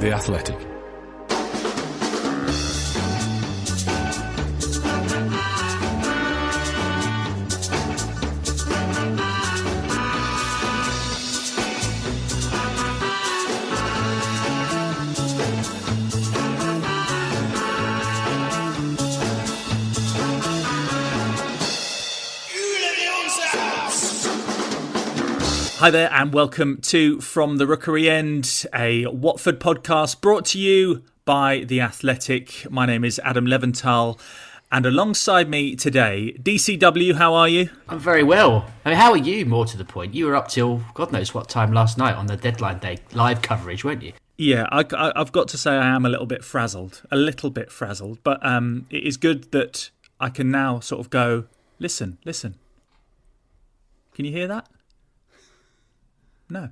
The Athletic. Hi there, and welcome to From the Rookery End, a Watford podcast brought to you by The Athletic. My name is Adam Leventhal, and alongside me today, DCW, how are you? I'm very well. I mean, how are you, more to the point? You were up till God knows what time last night on the deadline day live coverage, weren't you? Yeah, I, have got to say I am a little bit frazzled, a little bit frazzled, but um, it is good that I can now sort of go, listen, listen. Can you hear that? No,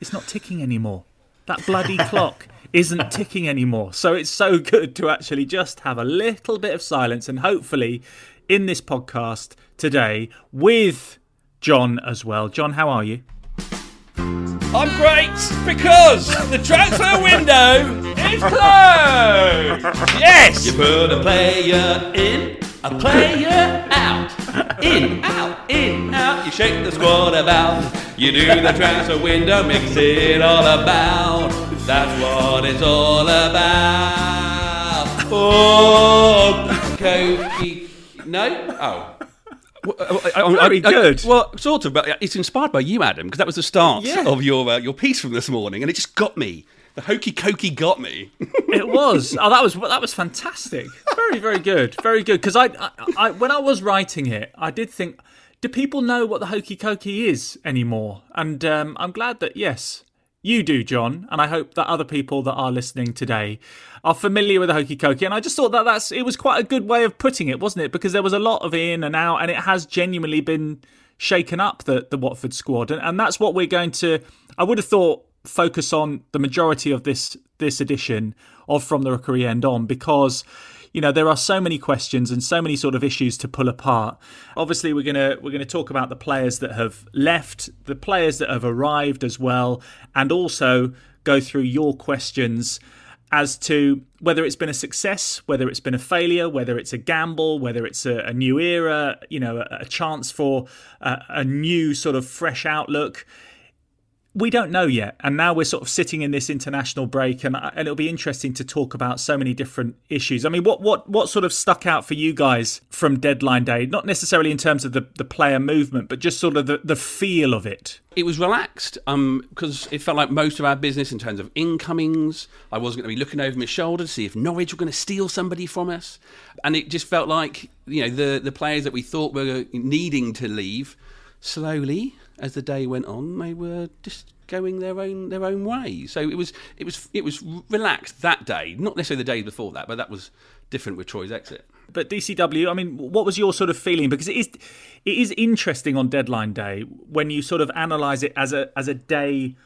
it's not ticking anymore. That bloody clock isn't ticking anymore. So it's so good to actually just have a little bit of silence and hopefully in this podcast today with John as well. John, how are you? I'm great because the transfer window is closed. Yes. You put a player in, a player out, in, out, in, out. You shake the squad about. You do the transfer window, mix it all about. That's what it's all about. Oh, Kofi. No? Oh. I Very good. well, sort of, but it's inspired by you, Adam, because that was the start Yeah. of your uh, your piece from this morning, and it just got me. The hokey cokey got me. It was. Oh, that was that was fantastic. Very, very good. Very good. Because I, I, I, when I was writing it, I did think, do people know what the hokey cokey is anymore? And um, I'm glad that yes, you do, John. And I hope that other people that are listening today are familiar with the hokey cokey. And I just thought that that's it was quite a good way of putting it, wasn't it? Because there was a lot of in and out, and it has genuinely been shaken up the the Watford squad, and, and that's what we're going to. I would have thought focus on the majority of this this edition of From the Rookery End on because you know there are so many questions and so many sort of issues to pull apart. Obviously, we're gonna we're gonna talk about the players that have left, the players that have arrived as well, and also go through your questions as to whether it's been a success, whether it's been a failure, whether it's a gamble, whether it's a, a new era, you know, a, a chance for a, a new sort of fresh outlook we don't know yet, and now we're sort of sitting in this international break, and, and it'll be interesting to talk about so many different issues. I mean, what what what sort of stuck out for you guys from deadline day? Not necessarily in terms of the, the player movement, but just sort of the, the feel of it. it was relaxed um, because it felt like most of our business in terms of incomings. I wasn't going to be looking over my shoulder to see if Norwich were going to steal somebody from us, and it just felt like you know the the players that we thought were needing to leave slowly as the day went on, they were just going their own their own way. So it was it was it was relaxed that day, not necessarily the days before that, but that was different with Troy's exit. But DCW, I mean, what was your sort of feeling? Because it is it is interesting on deadline day when you sort of analyse it as a as a day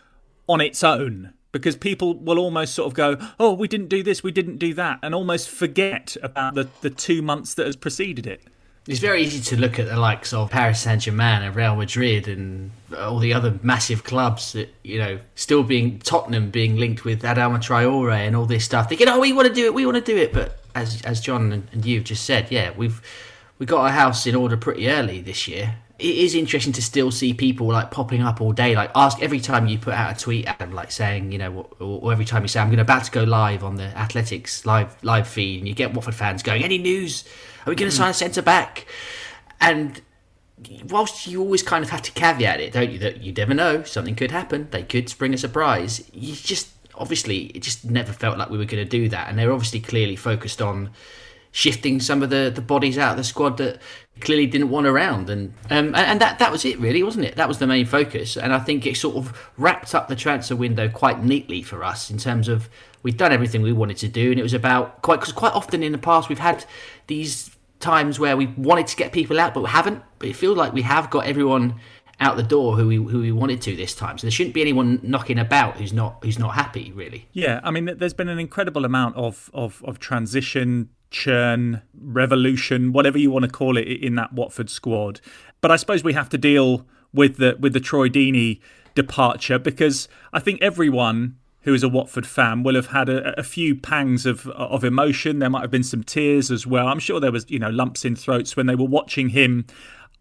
on its own. Because people will almost sort of go, "Oh, we didn't do this, we didn't do that," and almost forget about the, the two months that has preceded it. It's very easy to look at the likes of Paris Saint Germain and Real Madrid and all the other massive clubs that, you know, still being Tottenham being linked with Adama Traore and all this stuff. Thinking, oh, we want to do it, we want to do it. But as as John and, you've just said, yeah, we've we got our house in order pretty early this year. It is interesting to still see people like popping up all day. Like ask every time you put out a tweet, Adam, like saying, you know, or, or every time you say, "I'm going to about to go live on the Athletics live live feed," and you get Watford fans going, "Any news? Are we going to sign a centre back?" And whilst you always kind of have to caveat it, don't you? That you never know, something could happen. They could spring a surprise. You just obviously it just never felt like we were going to do that, and they're obviously clearly focused on shifting some of the, the bodies out of the squad that clearly didn't want around and um, and- that that was it really wasn't it that was the main focus and I think it sort of wrapped up the transfer window quite neatly for us in terms of we'd done everything we wanted to do and it was about quite because quite often in the past we've had these times where we wanted to get people out but we haven't. But it feels like we have got everyone out the door who we who we wanted to this time. So there shouldn't be anyone knocking about who's not who's not happy really. Yeah, I mean, there's been an incredible amount of of, of transition, churn, revolution, whatever you want to call it, in that Watford squad. But I suppose we have to deal with the with the Troy Deeney departure because I think everyone who is a Watford fan will have had a, a, few pangs of of emotion. There might have been some tears as well. I'm sure there was you know lumps in throats when they were watching him.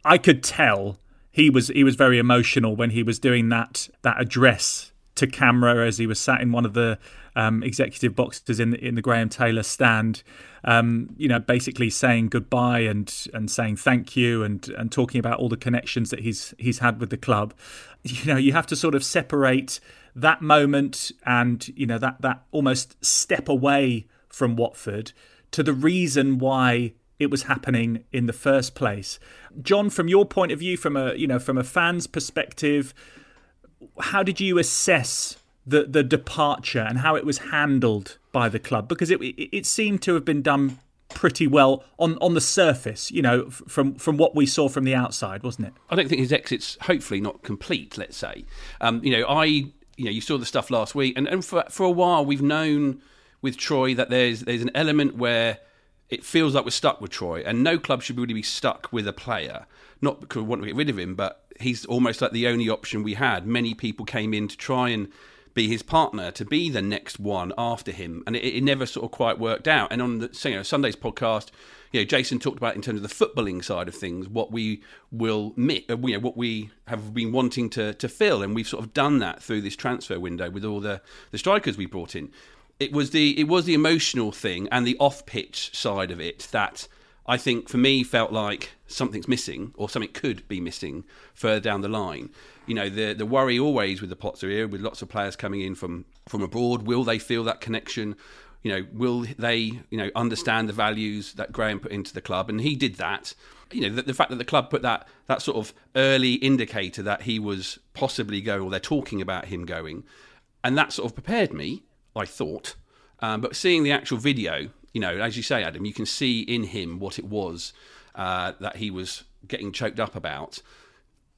I could tell he was he was very emotional when he was doing that that address to camera as he was sat in one of the um, executive boxes in the, in the Graham Taylor stand. Um, you know, basically saying goodbye and and saying thank you and and talking about all the connections that he's he's had with the club. You know, you have to sort of separate that moment and you know that that almost step away from Watford to the reason why it was happening in the first place. John, from your point of view, from a you know from a fan's perspective, how did you assess the the departure and how it was handled by the club? Because it it, seemed to have been done pretty well on, on the surface, you know, from from what we saw from the outside, wasn't it? I don't think his exit's hopefully not complete. Let's say, um, you know, I you know you saw the stuff last week, and, and for for a while we've known with Troy that there's there's an element where it feels like we're stuck with Troy, and no club should really be stuck with a player. Not because we want to get rid of him, but he's almost like the only option we had. Many people came in to try and be his partner, to be the next one after him, and it, it never sort of quite worked out. And on the you know, Sunday's podcast, you know, Jason talked about in terms of the footballing side of things, what we will uh, you know, what we have been wanting to to fill, and we've sort of done that through this transfer window with all the the strikers we brought in it was the it was the emotional thing and the off pitch side of it that I think for me felt like something's missing or something could be missing further down the line. You know, the the worry always with the Pozzo era, with lots of players coming in from from abroad, will they feel that connection? You know, will they you know understand the values that Graham put into the club, and he did that. You know, the, the fact that the club put that that sort of early indicator that he was possibly going, or they're talking about him going, and that sort of prepared me I thought. Um, but seeing the actual video, you know, as you say, Adam, you can see in him what it was uh, that he was getting choked up about.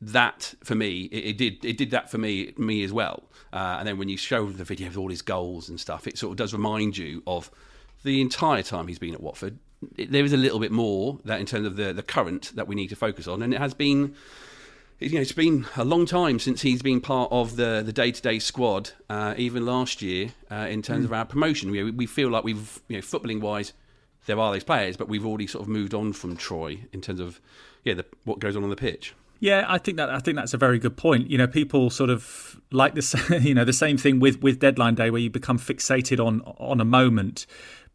That for me, it, it did it did that for me me as well. Uh, and then when you show the video of all his goals and stuff, it sort of does remind you of the entire time he's been at Watford. It, there is a little bit more that in terms of the the current that we need to focus on, and it has been you know, it's been a long time since he's been part of the the day to day squad. Uh, even last year, uh, in terms mm. of our promotion, we, we feel like we've, you know, footballing wise, there are those players, but we've already sort of moved on from Troy in terms of yeah, the, what goes on on the pitch. Yeah, I think that I think that's a very good point. You know, people sort of like this. You know, the same thing with with deadline day, where you become fixated on on a moment.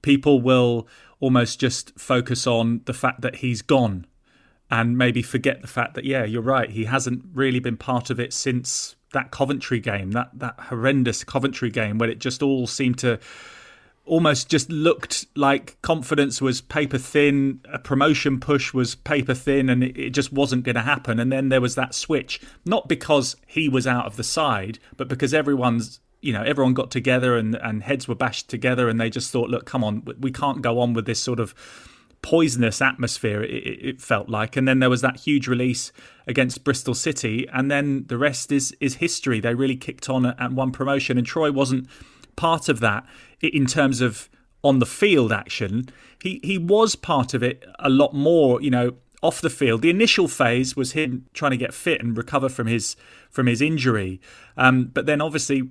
People will almost just focus on the fact that he's gone and maybe forget the fact that yeah, you're right. He hasn't really been part of it since that Coventry game, that that horrendous Coventry game, where it just all seemed to almost just looked like confidence was paper thin, a promotion push was paper thin, and it, just wasn't going to happen. And then there was that switch, not because he was out of the side, but because everyone's you know everyone got together and and heads were bashed together, and they just thought, look, come on, we can't go on with this sort of poisonous atmosphere it, it, felt like. And then there was that huge release against Bristol City and then the rest is is history. They really kicked on at, one promotion and Troy wasn't part of that in terms of on the field action he he was part of it a lot more you know off the field. The initial phase was him trying to get fit and recover from his from his injury. Um, but then obviously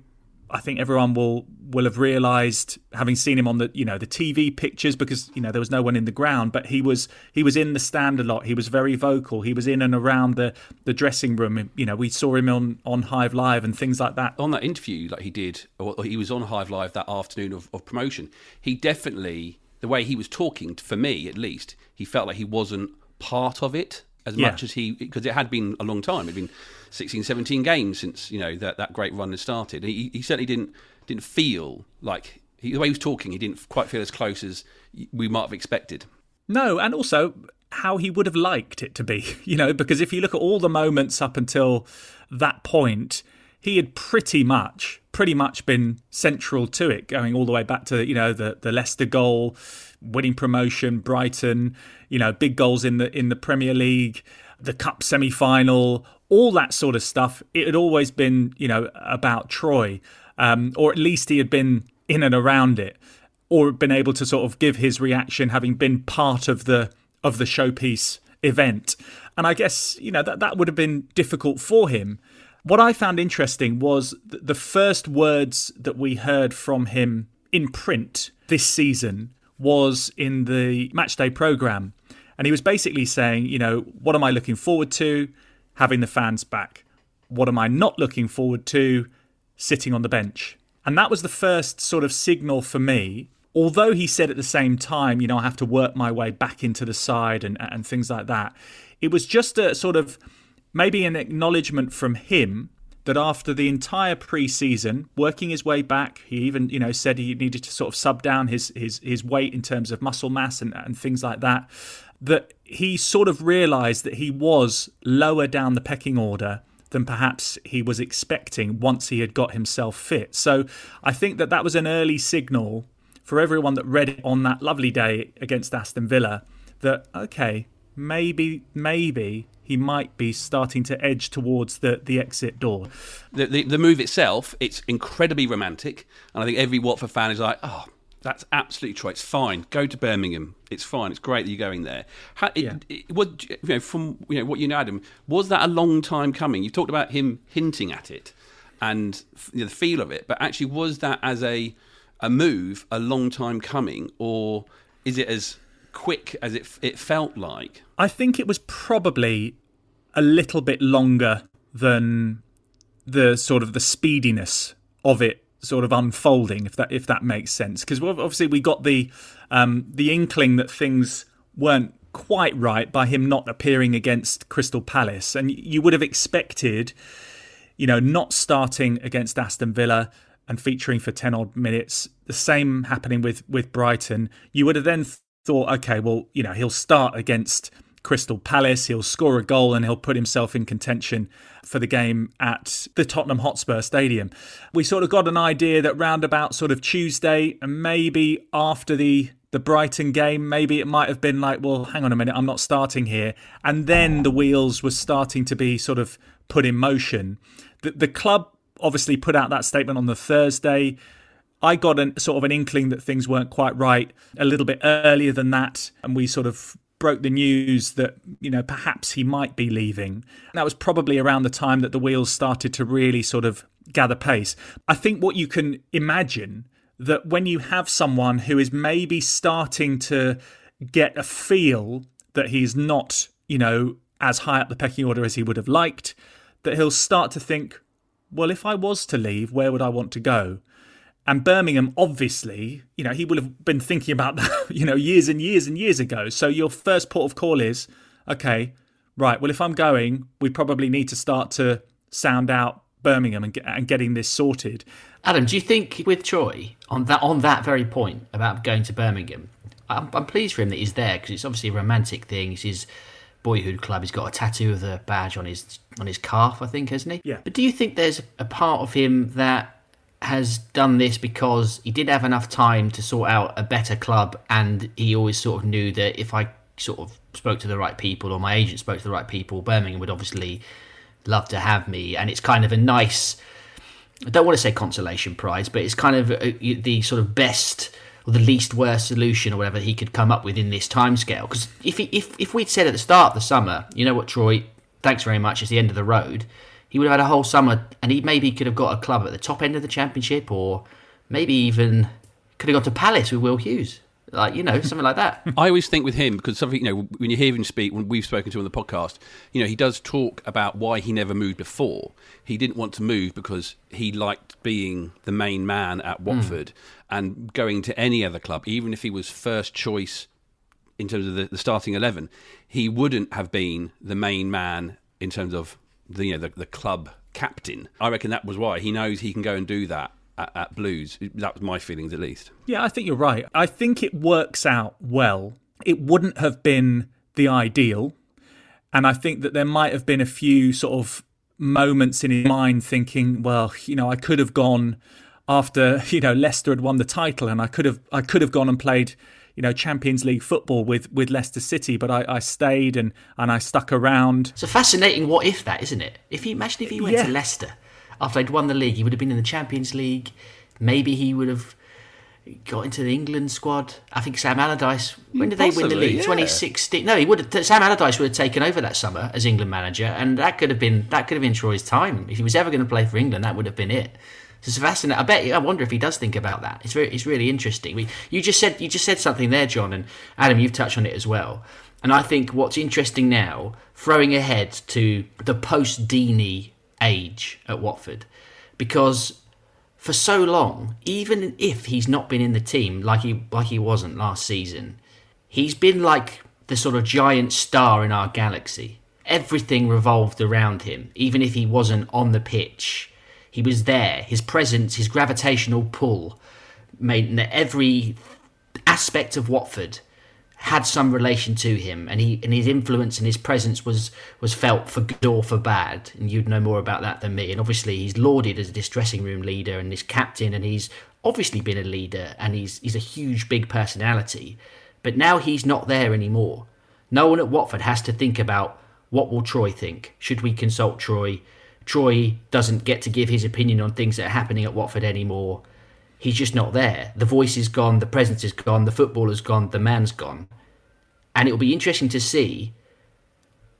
I think everyone will will have realised, having seen him on the you know the TV pictures, because you know there was no one in the ground, but he was he was in the stand a lot. He was very vocal. He was in and around the the dressing room. You know, we saw him on on Hive Live and things like that. On that interview, like he did, or he was on Hive Live that afternoon of, of promotion. He definitely the way he was talking, for me at least, he felt like he wasn't part of it as yeah. much as he because it had been a long time. It'd been 16, 17 games since you know that, that great run had started. He, he certainly didn't didn't feel like he, the way he was talking. He didn't quite feel as close as we might have expected. No, and also how he would have liked it to be. You know, because if you look at all the moments up until that point, he had pretty much pretty much been central to it, going all the way back to you know the the Leicester goal, winning promotion, Brighton, you know, big goals in the in the Premier League, the cup semi final, all that sort of stuff. It had always been, you know, about Troy, um, or at least he had been in and around it, or been able to sort of give his reaction, having been part of the of the showpiece event. And I guess you know that that would have been difficult for him. What I found interesting was the first words that we heard from him in print this season was in the matchday program. And he was basically saying, you know, what am I looking forward to? Having the fans back. What am I not looking forward to? Sitting on the bench. And that was the first sort of signal for me. Although he said at the same time, you know, I have to work my way back into the side and, and things like that, it was just a sort of maybe an acknowledgement from him that after the entire pre-season, working his way back, he even you know said he needed to sort of sub down his his his weight in terms of muscle mass and, and things like that. That he sort of realised that he was lower down the pecking order than perhaps he was expecting once he had got himself fit. So I think that that was an early signal for everyone that read it on that lovely day against Aston Villa that okay, maybe maybe he might be starting to edge towards the, the exit door. The, the, the move itself, it's incredibly romantic, and I think every Watford fan is like, oh, that's absolutely true. It's fine. Go to Birmingham. It's fine. It's great that you're going there. How, it, Yeah. it, what, you know, from you know what you know, Adam, was that a long time coming? You talked about him hinting at it and you know, the feel of it, but actually, was that as a a move a long time coming, or is it as quick as it it felt like? I think it was probably a little bit longer than the sort of the speediness of it sort of unfolding, if that if that makes sense. Because obviously we got the um, the inkling that things weren't quite right by him not appearing against Crystal Palace, and you would have expected, you know, not starting against Aston Villa and featuring for ten odd minutes. The same happening with with Brighton. You would have then thought, okay, well, you know, he'll start against Crystal Palace, he'll score a goal and he'll put himself in contention for the game at the Tottenham Hotspur Stadium. We sort of got an idea that round about sort of Tuesday and maybe after the the Brighton game, maybe it might have been like, well, hang on a minute, I'm not starting here. And then the wheels were starting to be sort of put in motion. The, the club obviously put out that statement on the Thursday. I got an, sort of an inkling that things weren't quite right a little bit earlier than that, and we sort of broke the news that you know perhaps he might be leaving. And that was probably around the time that the wheels started to really sort of gather pace. I think what you can imagine that when you have someone who is maybe starting to get a feel that he's not, you know, as high up the pecking order as he would have liked, that he'll start to think, well, if I was to leave, where would I want to go? And Birmingham, obviously, you know, he would have been thinking about that, you know, years and years and years ago. So your first port of call is, okay, right, well, if I'm going, we probably need to start to sound out Birmingham and, get, and getting this sorted. Adam, do you think with Troy on that on that very point about going to Birmingham, I'm, I'm pleased for him that he's there because it's obviously a romantic thing. It's his boyhood club. He's got a tattoo of the badge on his on his calf, I think, hasn't he? Yeah. But do you think there's a part of him that has done this because he didn't have enough time to sort out a better club, and he always sort of knew that if I sort of spoke to the right people or my agent spoke to the right people, Birmingham would obviously love to have me, and it's kind of a nice. I don't want to say consolation prize, but it's kind of uh, the sort of best or the least worst solution or whatever he could come up with in this timescale. Because if, if if we'd said at the start of the summer, you know what, Troy, thanks very much, it's the end of the road, he would have had a whole summer and he maybe could have got a club at the top end of the championship or maybe even could have got to Palace with Will Hughes. Like, you know, something like that. I always think with him because something you know when you hear him speak, when we've spoken to him on the podcast, you know he does talk about why he never moved before. He didn't want to move because he liked being the main man at hmm. Watford and going to any other club, even if he was first choice in terms of the, the starting eleven, he wouldn't have been the main man in terms of the you know the, the club captain. I reckon that was why he knows he can go and do that at, at Blues. That was my feelings at least. Yeah, I think you're right. I think it works out well. It wouldn't have been the ideal. And I think that there might have been a few sort of moments in his mind thinking, well, you know, I could have gone after, you know, Leicester had won the title and I could have I could have gone and played, you know, Champions League football with, with Leicester City, but I, I stayed and, and I stuck around. It's a fascinating what if that, isn't it? If he imagine if he went Yeah. to Leicester after they'd won the league, he would have been in the Champions League. Maybe he would have got into the England squad. I think Sam Allardyce. When did they win the Possibly, league? yeah. 2016. No, he would. Have, Sam Allardyce would have taken over that summer as England manager, and that could have been that could have been Troy's time. If he was ever going to play for England, that would have been it. It's fascinating. I bet. I wonder if he does think about that. It's very. It's really interesting. You just said. You just said something there, John, and Adam. You've touched on it as well. And I think what's interesting now, throwing ahead to the post Deeney age at Watford, because for so long, even if he's not been in the team like he like he wasn't last season, he's been like the sort of giant star in our galaxy. Everything revolved around him, even if he wasn't on the pitch. He was there. His presence, his gravitational pull, made that every aspect of Watford had some relation to him, and he and his influence and his presence was was felt for good or for bad. And you'd know more about that than me. And obviously, he's lauded as this dressing room leader and this captain, and he's obviously been a leader, and he's he's a huge, big personality. But now he's not there anymore. No one at Watford has to think about what will Troy think. Should we consult Troy? Troy doesn't get to give his opinion on things that are happening at Watford anymore he's just not there. The voice is gone, the presence is gone, the footballer's gone, the man's gone. And it'll be interesting to see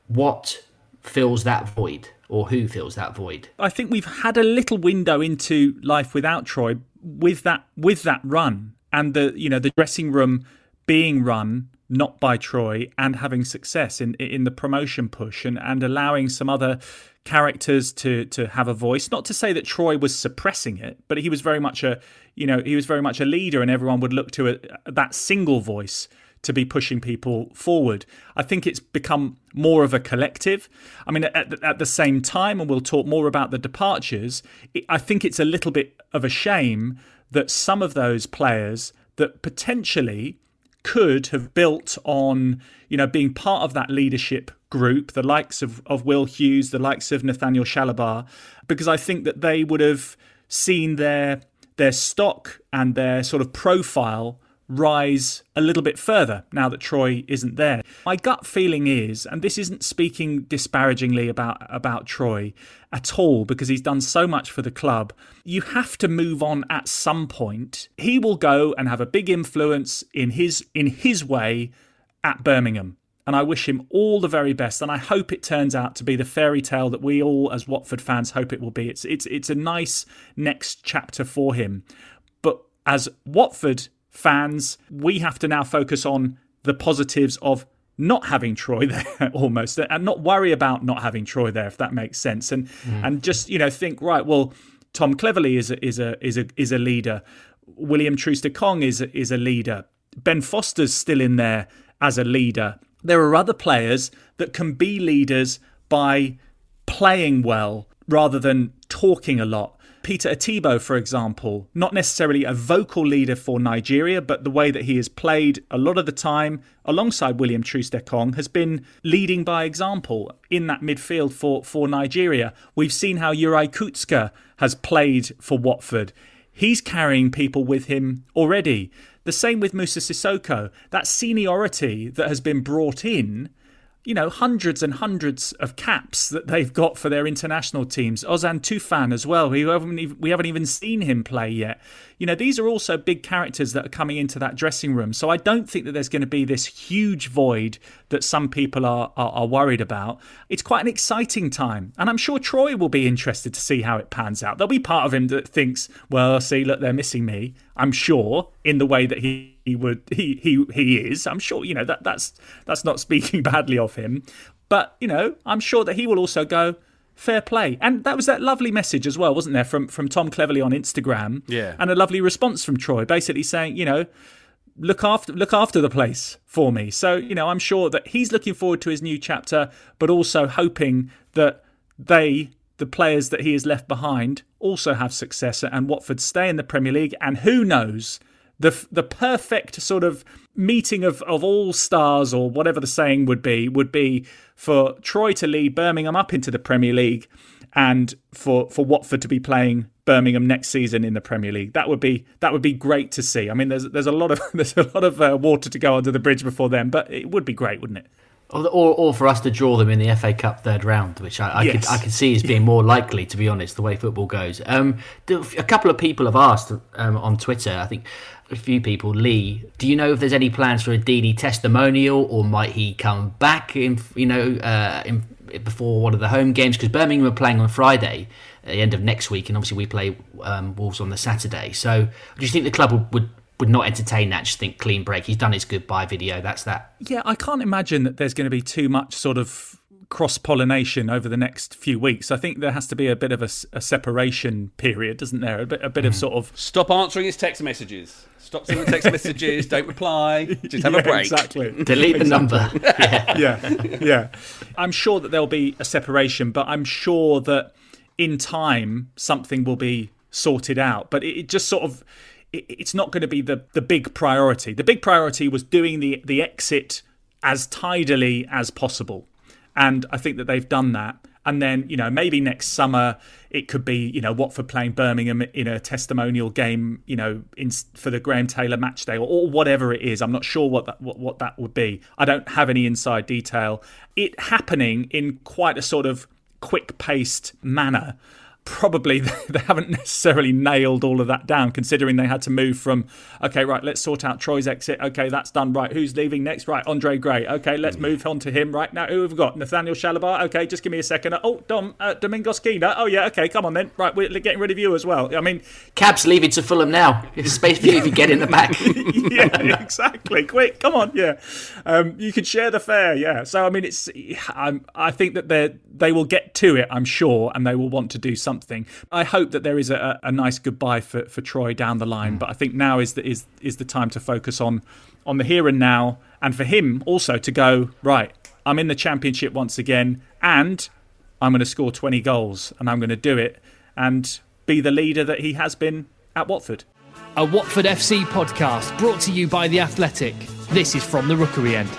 what fills that void or who fills that void. I think we've had a little window into life without Troy with that with that run and the you know the dressing room being run not by Troy and having success in in the promotion push and, and allowing some other characters to to have a voice. Not to say that Troy was suppressing it, but he was very much a you know he was very much a leader, and everyone would look to it, that single voice to be pushing people forward. I think it's become more of a collective. I mean, at, the- at the same time, and we'll talk more about the departures, it, I think it's a little bit of a shame that some of those players that potentially could have built on, you know, being part of that leadership group, the likes of, of Will Hughes, the likes of Nathaniel Chalobah, because I think that they would have seen their their stock and their sort of profile rise a little bit further now that Troy isn't there. My gut feeling is, and this isn't speaking disparagingly about about Troy at all because he's done so much for the club, you have to move on at some point. He will go and have a big influence in his in his way at Birmingham. And I wish him all the very best. And I hope it turns out to be the fairy tale that we all, as Watford fans, hope it will be. It's it's it's a nice next chapter for him. But as Watford fans, we have to now focus on the positives of not having Troy there almost and not worry about not having Troy there if that makes sense and mm. and just you know think right well Tom Cleverley is a, is a is a is a leader William Troost-Ekong is a, is a leader Ben Foster's still in there as a leader there are other players that can be leaders by playing well rather than talking a lot. Peter Etebo, for example, not necessarily a vocal leader for Nigeria, but the way that he has played a lot of the time alongside William Troost-Ekong has been leading by example in that midfield for, for Nigeria. We've seen how Juraj Kucka has played for Watford. He's carrying people with him already. The same with Moussa Sissoko. That seniority that has been brought in you know, hundreds and hundreds of caps that they've got for their international teams. Ozan Tufan as well. We haven't even, we haven't even seen him play yet. You know, these are also big characters that are coming into that dressing room. So I don't think that there's going to be this huge void that some people are, are, are worried about. It's quite an exciting time. And I'm sure Troy will be interested to see how it pans out. There'll be part of him that thinks, well, see, look, they're missing me. I'm sure in the way that he he would he he he is. I'm sure you know that that's that's not speaking badly of him, but you know I'm sure that he will also go fair play. And that was that lovely message as well, wasn't there, from from Tom Cleverley on Instagram? Yeah. and a lovely response from Troy, basically saying you know. Look after look after the place for me. So, you know, I'm sure that he's looking forward to his new chapter, but also hoping that they the players that he has left behind also have success and Watford stay in the Premier League and who knows the the perfect sort of meeting of, of all stars or whatever the saying would be would be for Troy to lead Birmingham up into the Premier League and for for Watford to be playing Birmingham next season in the Premier League. That would be that would be great to see. I mean, there's there's a lot of there's a lot of uh, water to go under the bridge before then, but it would be great, wouldn't it? Or, or, or for us to draw them in the FA Cup third round, which I, I Yes. could I could see as being more likely, to be honest, the way football goes. Um, a couple of people have asked um, on Twitter. I think a few people. Lee, do you know if there's any plans for a Deeney testimonial, or might he come back in? You know, uh, in, before one of the home games because Birmingham are playing on Friday at the end of next week, and obviously we play um, Wolves on the Saturday. So, do you think the club would, would would not entertain that? Just think clean break. He's done his goodbye video. That's that. Yeah, I can't imagine that there's going to be too much sort of cross pollination over the next few weeks. I think there has to be a bit of a, a separation period, doesn't there? A bit, a bit mm. of sort of stop answering his text messages. Stop sending text messages. Don't reply. Just have yeah, a break. Exactly. Delete the number. yeah. yeah, yeah. I'm sure that there'll be a separation, but I'm sure that in time something will be sorted out. But it, it just sort of it's not going to be the the big priority. The big priority was doing the the exit as tidily as possible. And I think that they've done that. And then, you know, maybe next summer it could be, you know, Watford playing Birmingham in a testimonial game, you know, in, for the Graham Taylor match day or, or whatever it is. I'm not sure what that what, what that would be. I don't have any inside detail. It happening in quite a sort of quick paced manner probably they haven't necessarily nailed all of that down, considering they had to move from, okay, right, let's sort out Troy's exit. Okay, that's done. Right, who's leaving next? Right, Andre Gray. Okay, let's move on to him. Right, now who have we got? Nathaniel Chalobah. Okay, just give me a second. Oh, Dom, uh, Domingos Quina. Oh, yeah, okay, come on then. Right, we're getting rid of you as well. I mean, Cab's leaving to Fulham now. There's space for you if you get in the back. yeah, exactly. Quick, come on. Yeah. Um, you could share the fare. Yeah. So, I mean, it's, I'm, I think that they they will get to it, I'm sure, and they will want to do something something. I hope that there is a, a nice goodbye for, for Troy down the line, mm. but I think now is the, is is the time to focus on on the here and now, and for him also to go right. I'm in the championship once again, and I'm going to score 20 goals, and I'm going to do it, and be the leader that he has been at Watford. A Watford FC podcast brought to you by The Athletic. This is from the Rookery end.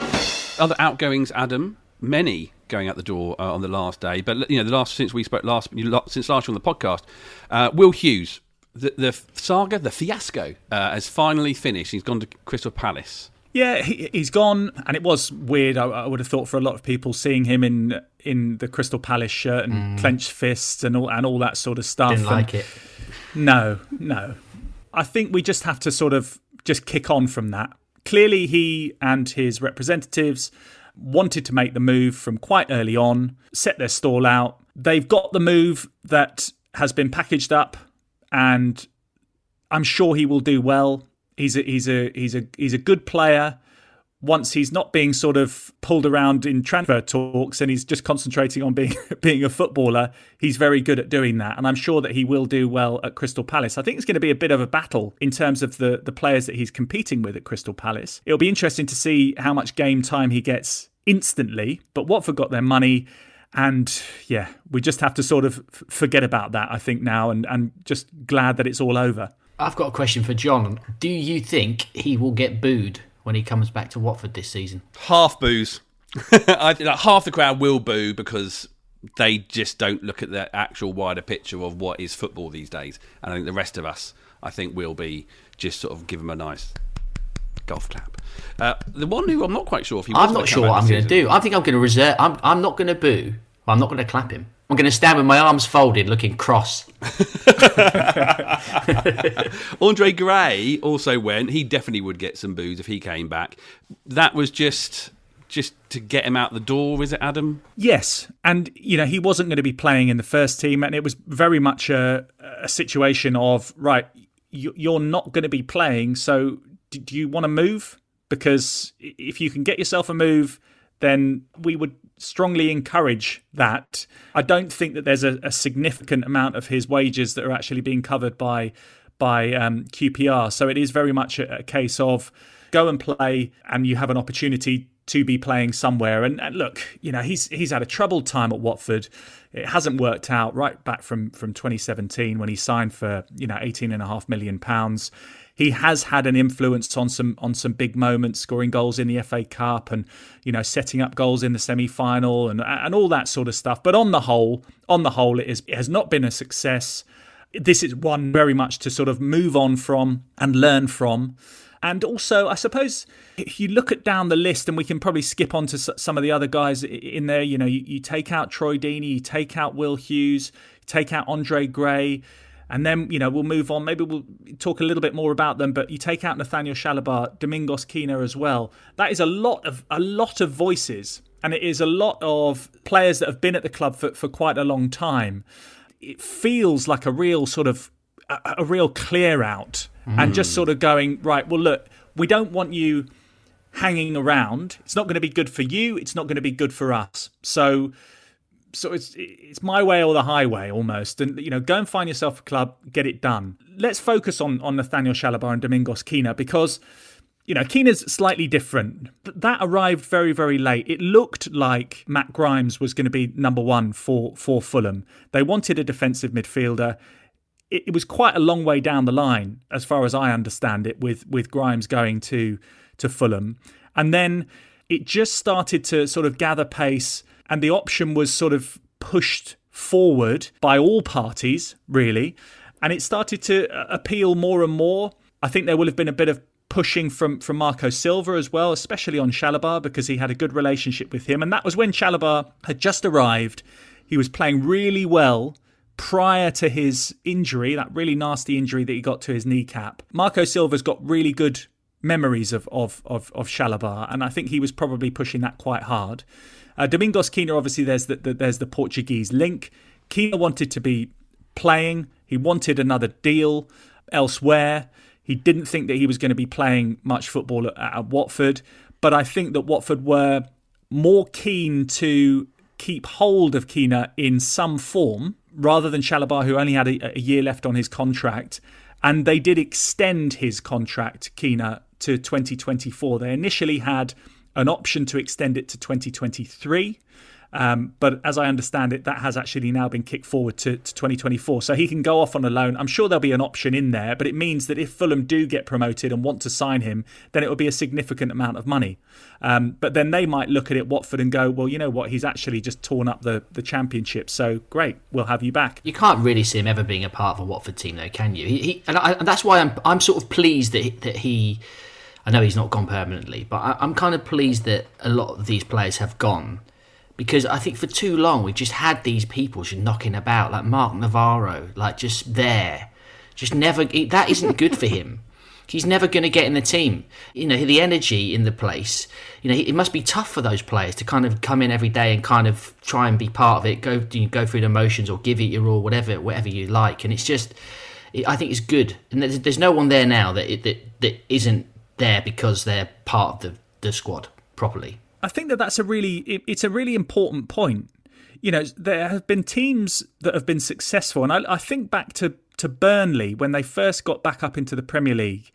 Other outgoings, Adam, many going out the door uh, on the last day. But you know, the last since we spoke last since last year on the podcast, uh, Will Hughes, the, the, saga, the fiasco, uh, has finally finished. He's gone to Crystal Palace. Yeah, he, has gone, and it was weird. I, I, would have thought for a lot of people seeing him in in the Crystal Palace shirt and mm. clenched fists and all and all that sort of stuff. Didn't like it. No, no. I think we just have to sort of just kick on from that. Clearly, he and his representatives wanted to make the move from quite early on, set their stall out. They've got the move that has been packaged up, and I'm sure he will do well. He's a he's a he's a he's a good player. Once he's not being sort of pulled around in transfer talks and he's just concentrating on being being a footballer, he's very good at doing that. And I'm sure that he will do well at Crystal Palace. I think it's going to be a bit of a battle in terms of the the players that he's competing with at Crystal Palace. It'll be interesting to see how much game time he gets instantly, but Watford got their money. And yeah, we just have to sort of forget about that, I think, now, and, and just glad that it's all over. I've got a question for John. Do you think he will get booed when he comes back to Watford this season? Half boos. I think like half the crowd will boo because they just don't look at the actual wider picture of what is football these days. And I think the rest of us, I think, will be just sort of give them a nice golf clap. Uh, the one who I'm not quite sure if he. I'm not sure what I'm going to do. I think I'm going to reserve. I'm. I'm not going to boo. I'm not going to clap him. I'm going to stand with my arms folded, looking cross. Andre Gray also went. He definitely would get some booze if he came back. That was just just to get him out the door, is it, Adam? Yes, and you know he wasn't going to be playing in the first team, and it was very much a, a situation of right. You're not going to be playing, so do you want to move? Because if you can get yourself a move, then we would strongly encourage that. I don't think that there's a, a significant amount of his wages that are actually being covered by by um, QPR. So it is very much a, a, case of go and play, and you have an opportunity to be playing somewhere. And, and, look, you know he's he's had a troubled time at Watford. It hasn't worked out right back from from 2017 when he signed for you know 18 and a half million pounds he has had an influence on some on some big moments, scoring goals in the FA Cup and you know setting up goals in the semi final and and all that sort of stuff. But on the whole, on the whole, it, is, it has not been a success. This is one very much to sort of move on from and learn from. And also, I suppose if you look at down the list, and we can probably skip on to some of the other guys in there. You know, you, you take out Troy Deeney, you take out Will Hughes, take out Andre Gray and then you know we'll move on. Maybe we'll talk a little bit more about them. But you take out Nathaniel Chalobah, Domingos Quina as well. That is a lot of a lot of voices, and it is a lot of players that have been at the club for, for quite a long time. It feels like a real sort of a, a real clear out, and just mm. sort of going right. Well, look, we don't want you hanging around. It's not going to be good for you. It's not going to be good for us. So so it's it's my way or the highway almost. And you know, go and find yourself a club, get it done. Let's focus on on Nathaniel Chalobah and Domingos Quina because you know, Quina's slightly different. That arrived very, very late. It looked like Matt Grimes was going to be number one for for Fulham. They wanted a defensive midfielder. It, it was quite a long way down the line, as far as I understand it, with with Grimes going to to Fulham, and then it just started to sort of gather pace, and the option was sort of pushed forward by all parties, really, and it started to uh, appeal more and more. I think there will have been a bit of pushing from from Marco Silva as well, especially on Chalobah because he had a good relationship with him, and that was when Chalobah had just arrived. He was playing really well prior to his injury, that really nasty injury that he got to his kneecap. Marco Silva's got really good memories of of of, of Chalobah, and I think he was probably pushing that quite hard. Uh, Domingos Quina, obviously, there's the, the there's the Portuguese link. Quina wanted to be playing. He wanted another deal elsewhere. He didn't think that he was going to be playing much football at, at Watford, but I think that Watford were more keen to keep hold of Quina in some form rather than Chalobah, who only had a, a year left on his contract. And they did extend his contract, Quina, to 2024. They initially had an option to extend it to 2023. Um, but as I understand it, that has actually now been kicked forward to, to 2024. So he can go off on a loan. I'm sure there'll be an option in there, but it means that if Fulham do get promoted and want to sign him, then it will be a significant amount of money. Um, but then they might look at it, Watford, and go, well, you know what? He's actually just torn up the, the championship. So great, we'll have you back. You can't really see him ever being a part of a Watford team, though, can you? He, he and, I, and that's why I'm I'm sort of pleased that he, that he. I know he's not gone permanently, but I, I'm kind of pleased that a lot of these players have gone because I think for too long we've just had these people just knocking about, like Marc Navarro, like just there, just never. That isn't good for him. He's never going to get in the team. You know, the energy in the place. You know, it must be tough for those players to kind of come in every day and kind of try and be part of it, go go through the motions or give it your all, whatever whatever you like. And it's just, I think it's good. And there's, there's no one there now that, that that isn't there because they're part of the, the squad properly. I think that that's a really it, it's a really important point. You know, there have been teams that have been successful, and I, I think back to to Burnley when they first got back up into the Premier League,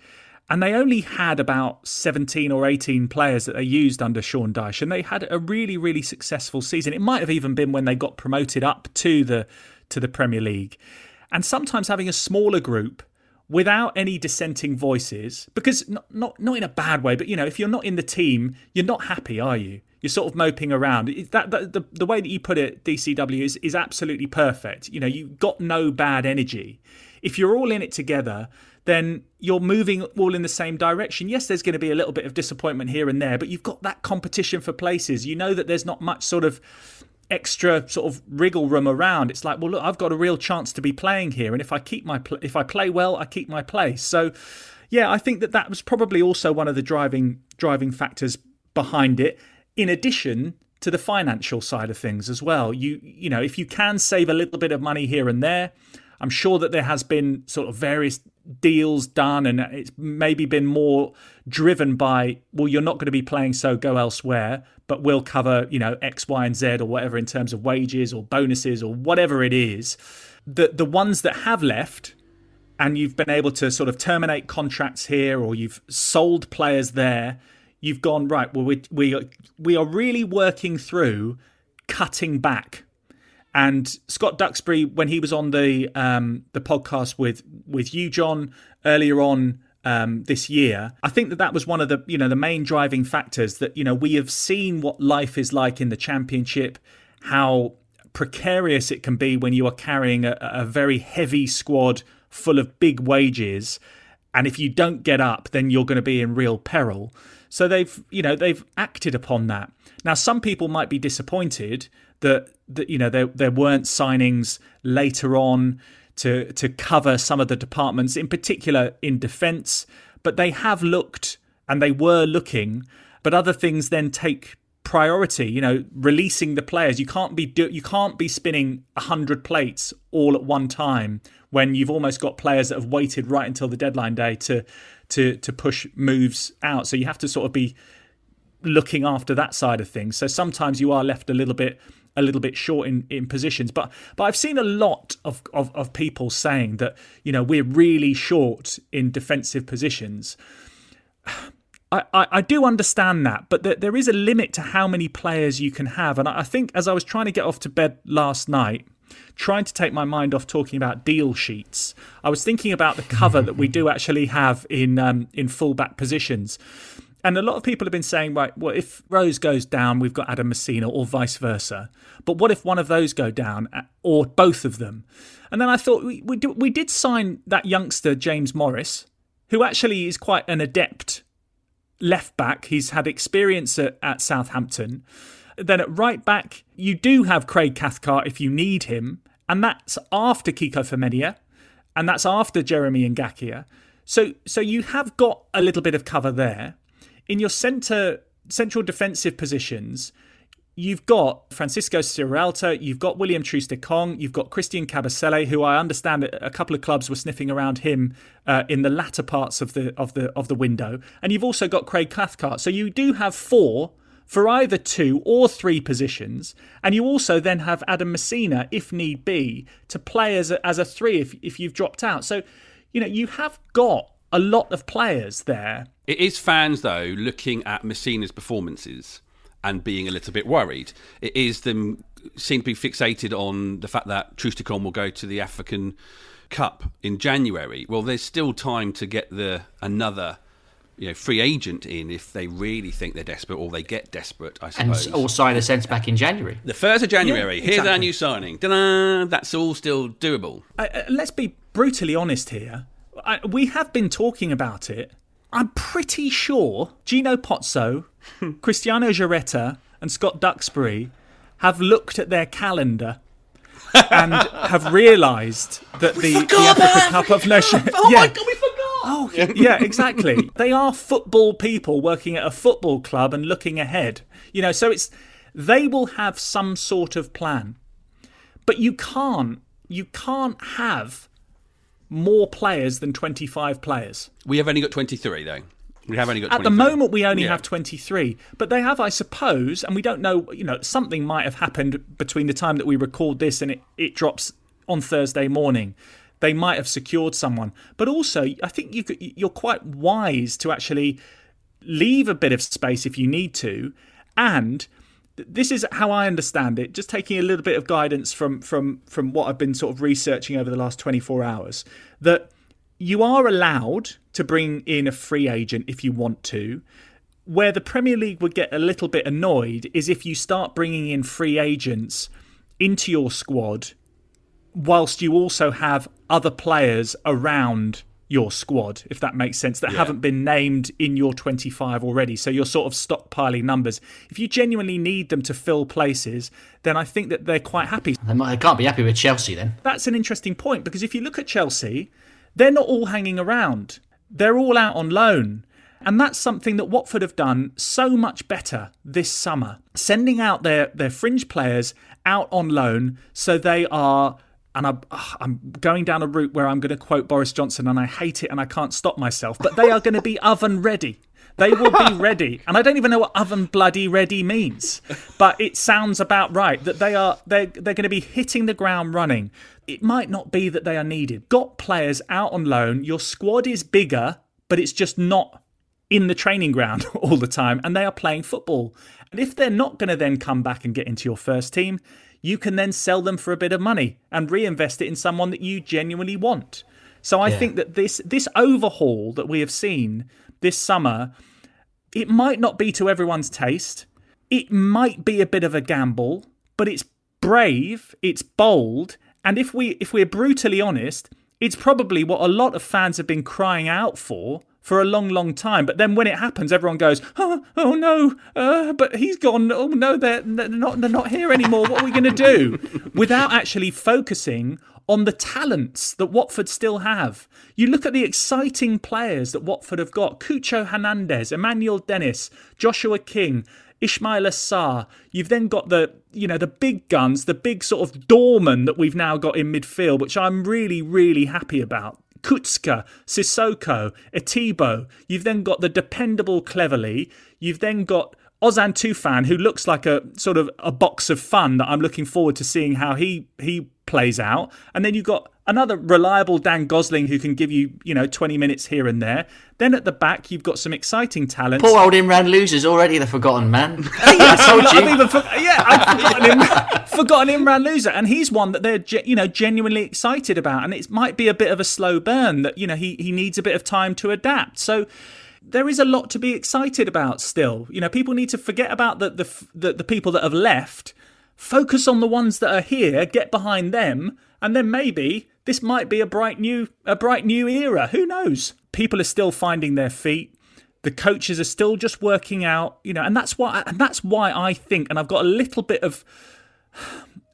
and they only had about seventeen or eighteen players that they used under Sean Dyche, and they had a really really successful season. It might have even been when they got promoted up to the to the Premier League, and sometimes having a smaller group without any dissenting voices because not, not not in a bad way but you know if you're not in the team you're not happy are you? You're sort of moping around. That, that the, the way that you put it dcw is, is absolutely perfect. You know you've got no bad energy. If you're all in it together then you're moving all in the same direction. Yes there's going to be a little bit of disappointment here and there but you've got that competition for places. You know that there's not much sort of extra sort of wriggle room around. It's like, well, look, I've got a real chance to be playing here, and if I keep my pl- if I play well, I keep my place. So, yeah, I think that that was probably also one of the driving driving factors behind it. In addition to the financial side of things as well, you you know, if you can save a little bit of money here and there, I'm sure that there has been sort of various deals done and it's maybe been more driven by well you're not going to be playing so go elsewhere but we'll cover you know x y and z or whatever in terms of wages or bonuses or whatever it is. The the ones that have left and you've been able to sort of terminate contracts here or you've sold players there you've gone right well we we we are really working through cutting back and Scott Duxbury, when he was on the um, the podcast with with you, John, earlier on um, this year, I think that that was one of the you know the main driving factors that you know we have seen what life is like in the championship, how precarious it can be when you are carrying a, a very heavy squad full of big wages, and if you don't get up, then you're going to be in real peril. So they've you know they've acted upon that. Now some people might be disappointed that that you know there there weren't signings later on to to cover some of the departments, in particular in defence. But they have looked and they were looking, but other things then take priority you know releasing the players you can't be do, you can't be spinning 100 plates all at one time when you've almost got players that have waited right until the deadline day to to to push moves out so you have to sort of be looking after that side of things so sometimes you are left a little bit a little bit short in, in positions but but I've seen a lot of, of of people saying that you know we're really short in defensive positions I, I, I do understand that, but there, there is a limit to how many players you can have. And I think as I was trying to get off to bed last night, trying to take my mind off talking about deal sheets, I was thinking about the cover that we do actually have in um, in fullback positions. And a lot of people have been saying, right, well, if Rose goes down, we've got Adam Masina, or vice versa. But what if one of those go down, uh, or both of them? And then I thought we we, do, we did sign that youngster James Morris, who actually is quite an adept left back. He's had experience at, at Southampton. Then at right back, you do have Craig Cathcart if you need him, and that's after Kiko Femenia, and that's after Jeremy Ngakia. So, so you have got a little bit of cover there. In your centre central defensive positions, you've got Francisco Sierralta, you've got William Troost-Ekong, you've got Christian Kabasele, who I understand a couple of clubs were sniffing around him uh, in the latter parts of the of the of the window, and you've also got Craig Cathcart. So you do have four for either two or three positions, and you also then have Adam Masina, if need be, to play as a, as a three if if you've dropped out. So you know you have got a lot of players there. It is fans though looking at Masina's performances and being a little bit worried. It is them seem to be fixated on the fact that Troost-Ekong will go to the African Cup in January. Well, there's still time to get the another you know free agent in if they really think they're desperate or they get desperate. I suppose. And or sign a centre back in January. The first of January. Yeah, Here's exactly. our new signing. Ta-da! That's all still doable. Uh, uh, let's be brutally honest here. I, we have been talking about it. I'm pretty sure Gino Pozzo, Cristiano Giaretta, and Scott Duxbury have looked at their calendar and have realised that the, the Africa Cup of Nations. Oh yeah. my god, we forgot. Oh, yeah, exactly. they are football people working at a football club and looking ahead. You know, so it's they will have some sort of plan. But you can't you can't have more players than 25 players. We have only got 23 though. We have only got. At the moment, we only Yeah. have 23, but they have, I suppose, and we don't know, you know, something might have happened between the time that we record this and it, it drops on Thursday morning. They might have secured someone. But also, I think you could, you're quite wise to actually leave a bit of space if you need to. And this is how I understand it, just taking a little bit of guidance from, from, from what I've been sort of researching over the last 24 hours, that you are allowed to bring in a free agent if you want to. Where the Premier League would get a little bit annoyed is if you start bringing in free agents into your squad, whilst you also have other players around your squad, if that makes sense, that haven't been named in your 25 already. So you're sort of stockpiling numbers. If you genuinely need them to fill places, then I think that they're quite happy They, they can't be happy with Chelsea then. that's an interesting point because if you look at Chelsea, they're not all hanging around. They're all out on loan. And that's something that Watford have done so much better this summer, sending out their, their fringe players out on loan so they are. And I, ugh, I'm going down a route where I'm going to quote Boris Johnson, and I hate it and I can't stop myself, but they are going to be oven ready. They will be ready. And I don't even know what oven bloody ready means, but it sounds about right that they are they're they're going to be hitting the ground running. It might not be that they are needed. Got players out on loan. Your squad is bigger, but it's just not in the training ground all the time and they are playing football. And if they're not going to then come back and get into your first team, you can then sell them for a bit of money and reinvest it in someone that you genuinely want. So I think that this this overhaul that we have seen this summer, it might not be to everyone's taste. It might be a bit of a gamble, but it's brave, it's bold, and if we if we're brutally honest, it's probably what a lot of fans have been crying out for for a long, long time. But then when it happens, everyone goes, "Oh, oh no!" Uh, but he's gone. Oh no, they're, they're not. They're not here anymore. What are we going to do? Without actually focusing on the talents that Watford still have. You look at the exciting players that Watford have got: Cucho Hernandez, Emmanuel Dennis, Joshua King. Ismaila Sarr. You've then got the you know the big guns, the big sort of doorman that we've now got in midfield, which I'm really really happy about. Kucka, Sissoko, Etebo. You've then got the dependable Cleverley. You've then got Ozan Tufan, who looks like a sort of a box of fun that I'm looking forward to seeing how he he plays out. And then you've got another reliable Dan Gosling who can give you, you know, 20 minutes here and there. Then at the back, you've got some exciting talent. Poor old Imran Louza's already the forgotten man. I told you. I've even for, yeah, I've forgotten, him, forgotten Imran Louza, and he's one that they're ge- you know genuinely excited about, and it might be a bit of a slow burn that you know he he needs a bit of time to adapt. So there is a lot to be excited about still. You know, people need to forget about the the the, the people that have left. Focus on the ones that are here, get behind them, and then maybe this might be a bright new a bright new era. Who knows? People are still finding their feet. The coaches are still just working out, you know, and that's why and that's why I think and I've got a little bit of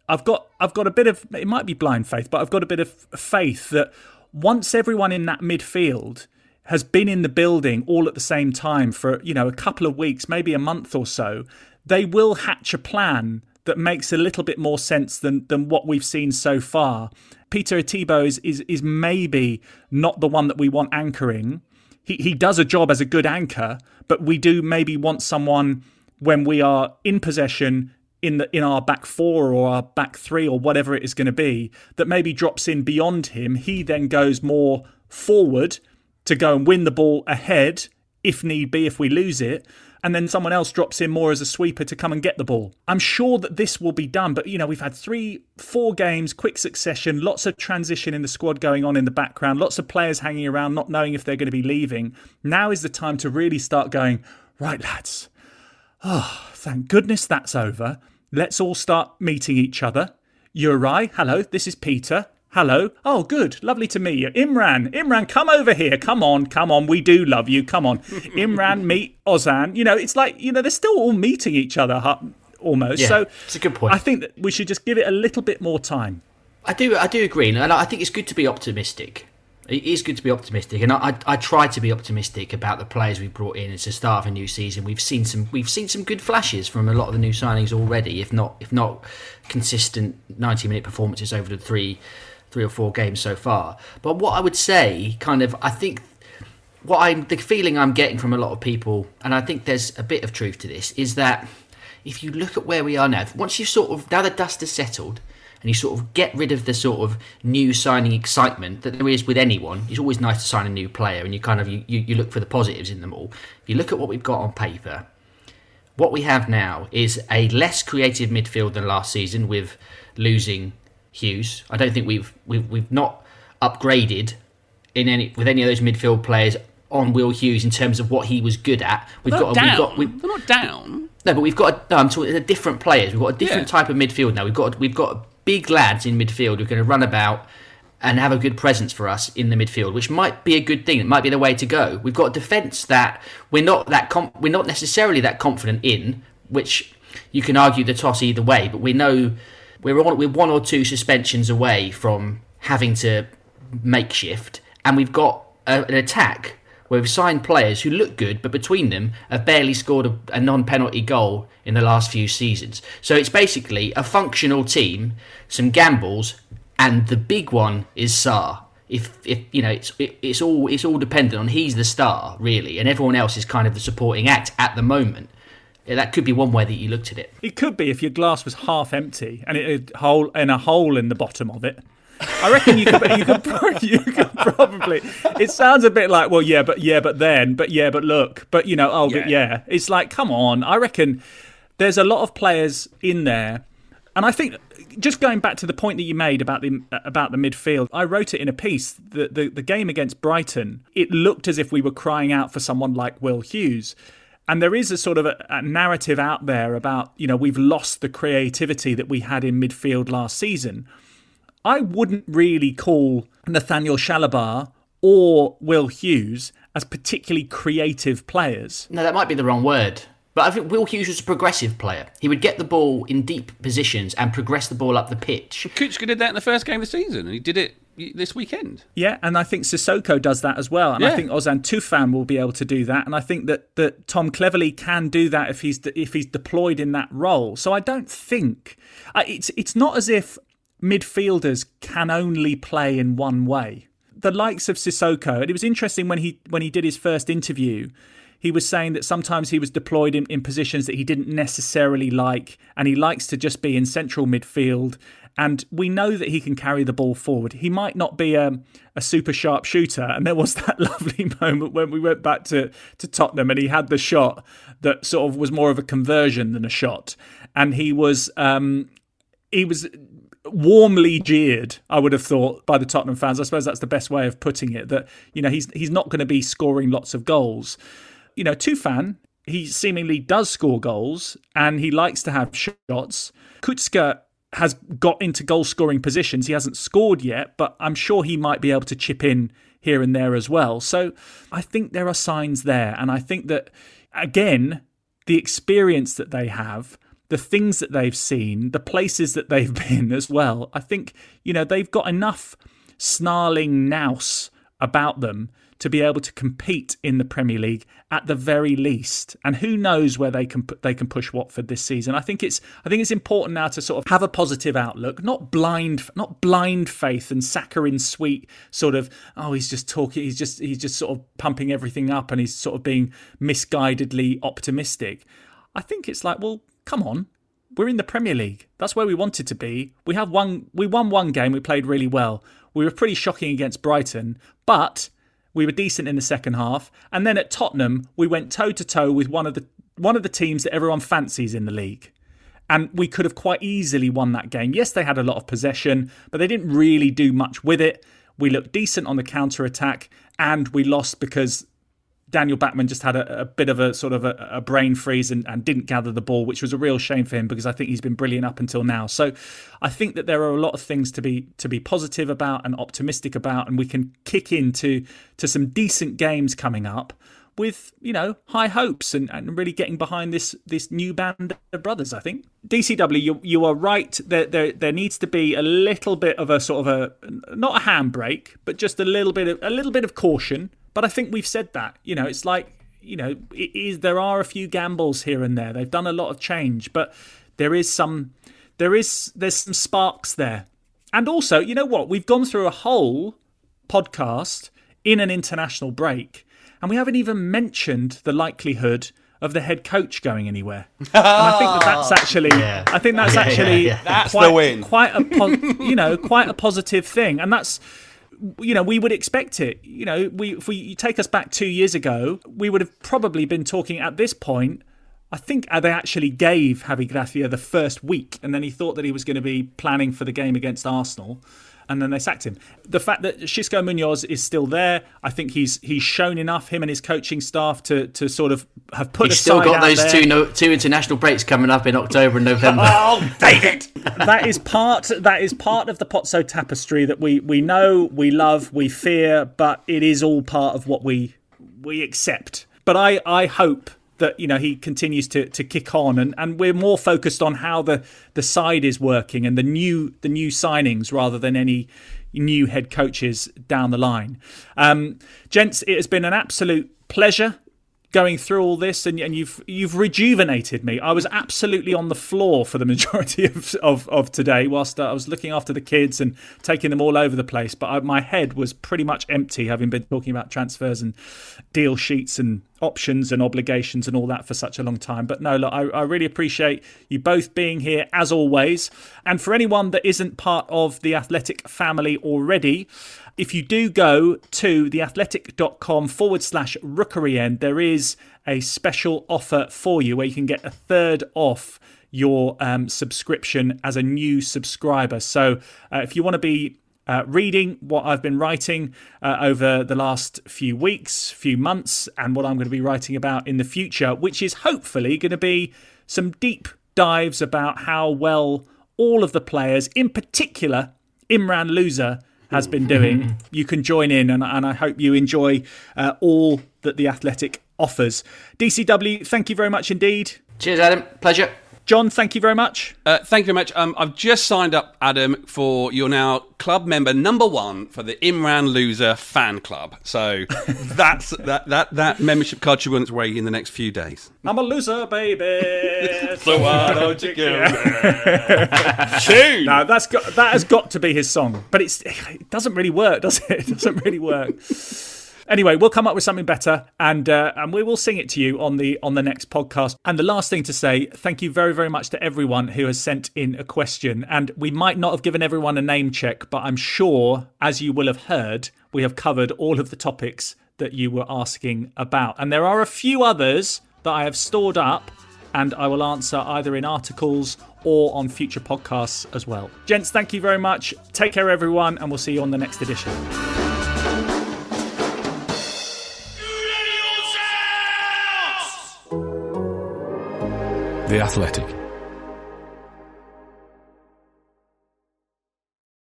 I've got I've got a bit of it might be blind faith, but I've got a bit of faith that once everyone in that midfield has been in the building all at the same time for you know a couple of weeks, maybe a month or so, they will hatch a plan that makes a little bit more sense than than what we've seen so far. Peter Etebo is, is is maybe not the one that we want anchoring. He he does a job as a good anchor, but we do maybe want someone when we are in possession in the in our back four or our back three or whatever it is going to be that maybe drops in beyond him. He then goes more forward to go and win the ball ahead if need be if we lose it and then someone else drops in more as a sweeper to come and get the ball. I'm sure that this will be done, but you know, we've had three, four games, quick succession, lots of transition in the squad going on in the background, lots of players hanging around, not knowing if they're going to be leaving. Now is the time to really start going, right, lads. Oh, thank goodness that's over. Let's all start meeting each other. Uri, hello, this is Peter. Hello. Oh, good. Lovely to meet you. Imran. Imran, come over here. Come on. Come on. We do love you. Come on. Imran, meet Ozan. You know, it's like, you know, they're still all meeting each other almost. Yeah, so it's a good point. I think that we should just give it a little bit more time. I do, I do agree, and I think it's good to be optimistic. It is good to be optimistic, and I, I, I try to be optimistic about the players we brought in. It's the start of a new season. We've seen some, we've seen some good flashes from a lot of the new signings already, if not, if not consistent ninety-minute performances over the three three or four games so far. But what I would say, kind of, I think what I'm the feeling I'm getting from a lot of people, and I think there's a bit of truth to this, is that if you look at where we are now, once you sort of now the dust has settled and you sort of get rid of the sort of new signing excitement that there is with anyone, it's always nice to sign a new player and you kind of you, you, you look for the positives in them all. If you look at what we've got on paper, what we have now is a less creative midfield than last season with losing Hughes. I don't think we've we've we've not upgraded in any with any of those midfield players on Will Hughes in terms of what he was good at. We've got down. we've got we've, they're not down. No, but we've got a, no, I'm talking different players. We've got a different yeah. type of midfield now. We've got we've got big lads in midfield who are going to run about and have a good presence for us in the midfield, which might be a good thing. It might be the way to go. We've got a defence that we're not that com- we're not necessarily that confident in, which you can argue the toss either way. But we know we're on we're one or two suspensions away from having to makeshift, and we've got a, an attack where we've signed players who look good, but between them have barely scored a, a non-penalty goal in the last few seasons. So it's basically a functional team, some gambles, and the big one is Sarr. If, if you know it's it, it's all it's all dependent on he's the star really, and everyone else is kind of the supporting act at the moment. That could be one way that you looked at it. It could be if your glass was half empty and it had hole and a hole in the bottom of it. I reckon you could, you could, you could probably. It sounds a bit like, well, yeah, but yeah, but then, but yeah, but look, but you know, oh, yeah. but yeah. It's like, come on. I reckon there's a lot of players in there, and I think just going back to the point that you made about the about the midfield, I wrote it in a piece. The the, the game against Brighton, it looked as if we were crying out for someone like Will Hughes and there is a sort of a, a, narrative out there about you know we've lost the creativity that we had in midfield last season. I wouldn't really call Nathaniel Chalobah or Will Hughes as particularly creative players. No, that might be the wrong word. But I think Will Hughes was a progressive player. He would get the ball in deep positions and progress the ball up the pitch. Kucka did that in the first game of the season, and he did it this weekend. Yeah, and I think Sissoko does that as well, and I think Ozan Tufan will be able to do that, and I think that, that Tom Cleverley can do that if he's if he's deployed in that role. So I don't think uh, it's it's not as if midfielders can only play in one way. The likes of Sissoko, and it was interesting when he when he did his first interview. He was saying that sometimes he was deployed in, in positions that he didn't necessarily like, and he likes to just be in central midfield. And we know that he can carry the ball forward. He might not be a, a super sharp shooter. And there was that lovely moment when we went back to, to Tottenham and he had the shot that sort of was more of a conversion than a shot. And he was um, he was warmly jeered, I would have thought, by the Tottenham fans. I suppose that's the best way of putting it. That you know he's he's not going to be scoring lots of goals. You know, Tufan, he seemingly does score goals and he likes to have shots. Kucka has got into goal scoring positions. He hasn't scored yet, but I'm sure he might be able to chip in here and there as well. So I think there are signs there. And I think that, again, the experience that they have, the things that they've seen, the places that they've been as well, I think, you know, they've got enough snarling nous about them to be able to compete in the Premier League at the very least. And who knows where they can they can push Watford this season. I think it's I think it's important now to sort of have a positive outlook, not blind not blind faith and saccharine sweet sort of oh he's just talking he's just he's just sort of pumping everything up and he's sort of being misguidedly optimistic. I think it's like well come on we're in the Premier League. That's where we wanted to be. We have one. We won one game. We played really well. We were pretty shocking against Brighton, but we were decent in the second half. And then at Tottenham, we went toe to toe with one of the one of the teams that everyone fancies in the league. And we could have quite easily won that game. Yes, they had a lot of possession, but they didn't really do much with it. We looked decent on the counter attack, and we lost because Daniel Bachmann just had a, a bit of a sort of a, a brain freeze and, and didn't gather the ball, which was a real shame for him because I think he's been brilliant up until now. So I think that there are a lot of things to be to be positive about and optimistic about, and we can kick into to some decent games coming up with you know high hopes and, and really getting behind this this new band of brothers. I think DCW, you you are right. There there there needs to be a little bit of a sort of a not a handbrake, but just a little bit of a little bit of caution. But I think we've said that. You know, it's like you know, it is there are a few gambles here and there. They've done a lot of change, but there is some there is there's some sparks there. And also, you know what? We've gone through a whole podcast in an international break, and we haven't even mentioned the likelihood of the head coach going anywhere. And I think that that's actually, Yeah. I think that's yeah, actually yeah. That's quite, the win. quite a, po- you know, quite a positive thing, and that's. You know, we would expect it. You know, we if we you take us back two years ago, we would have probably been talking at this point I think they actually gave Javi Gracia the first week, and then he thought that he was going to be planning for the game against Arsenal, and then they sacked him. The fact that Xisco Munoz is still there, I think he's he's shown enough him and his coaching staff to to sort of have put He's still got those there. two no, two international breaks coming up in October and November. Oh, it! that is part that is part of the Pozzo tapestry that we we know, we love, we fear, but it is all part of what we we accept. But I I hope that you know he continues to to kick on and and we're more focused on how the the side is working and the new the new signings rather than any new head coaches down the line. Um, gents, it has been an absolute pleasure going through all this and, and you've you've rejuvenated me. I was absolutely on the floor for the majority of of, of today whilst uh, I was looking after the kids and taking them all over the place. But I, my head was pretty much empty, having been talking about transfers and deal sheets and options and obligations and all that for such a long time. But no, look, I, I really appreciate you both being here as always. And for anyone that isn't part of the Athletic family already, if you do go to theathletic.com forward slash rookery end, there is a special offer for you where you can get a third off your um, subscription as a new subscriber. So uh, if you want to be uh, reading what I've been writing uh, over the last few weeks, few months, and what I'm going to be writing about in the future, which is hopefully going to be some deep dives about how well all of the players, in particular Imran Louza, has been doing, you can join in, and, and I hope you enjoy uh, all that the Athletic offers. DCW, thank you very much indeed. Cheers, Adam. Pleasure. John, thank you very much. Uh, thank you very much. Um, I've just signed up, Adam, for you're now club member number one for the Imran Louza fan club. So that's that that that membership card should be on its way in the next few days. I'm a loser, baby. So why don't you give me. No, that's got that has got to be his song, but it's it doesn't really work, does it? It doesn't really work. Anyway, we'll come up with something better, and uh, and we will sing it to you on the on the next podcast. And the last thing to say, thank you very very much to everyone who has sent in a question. And we might not have given everyone a name check, but I'm sure, as you will have heard, we have covered all of the topics that you were asking about. And there are a few others that I have stored up and I will answer either in articles or on future podcasts as well. Gents, thank you very much. Take care, everyone, and we'll see you on the next edition. The Athletic.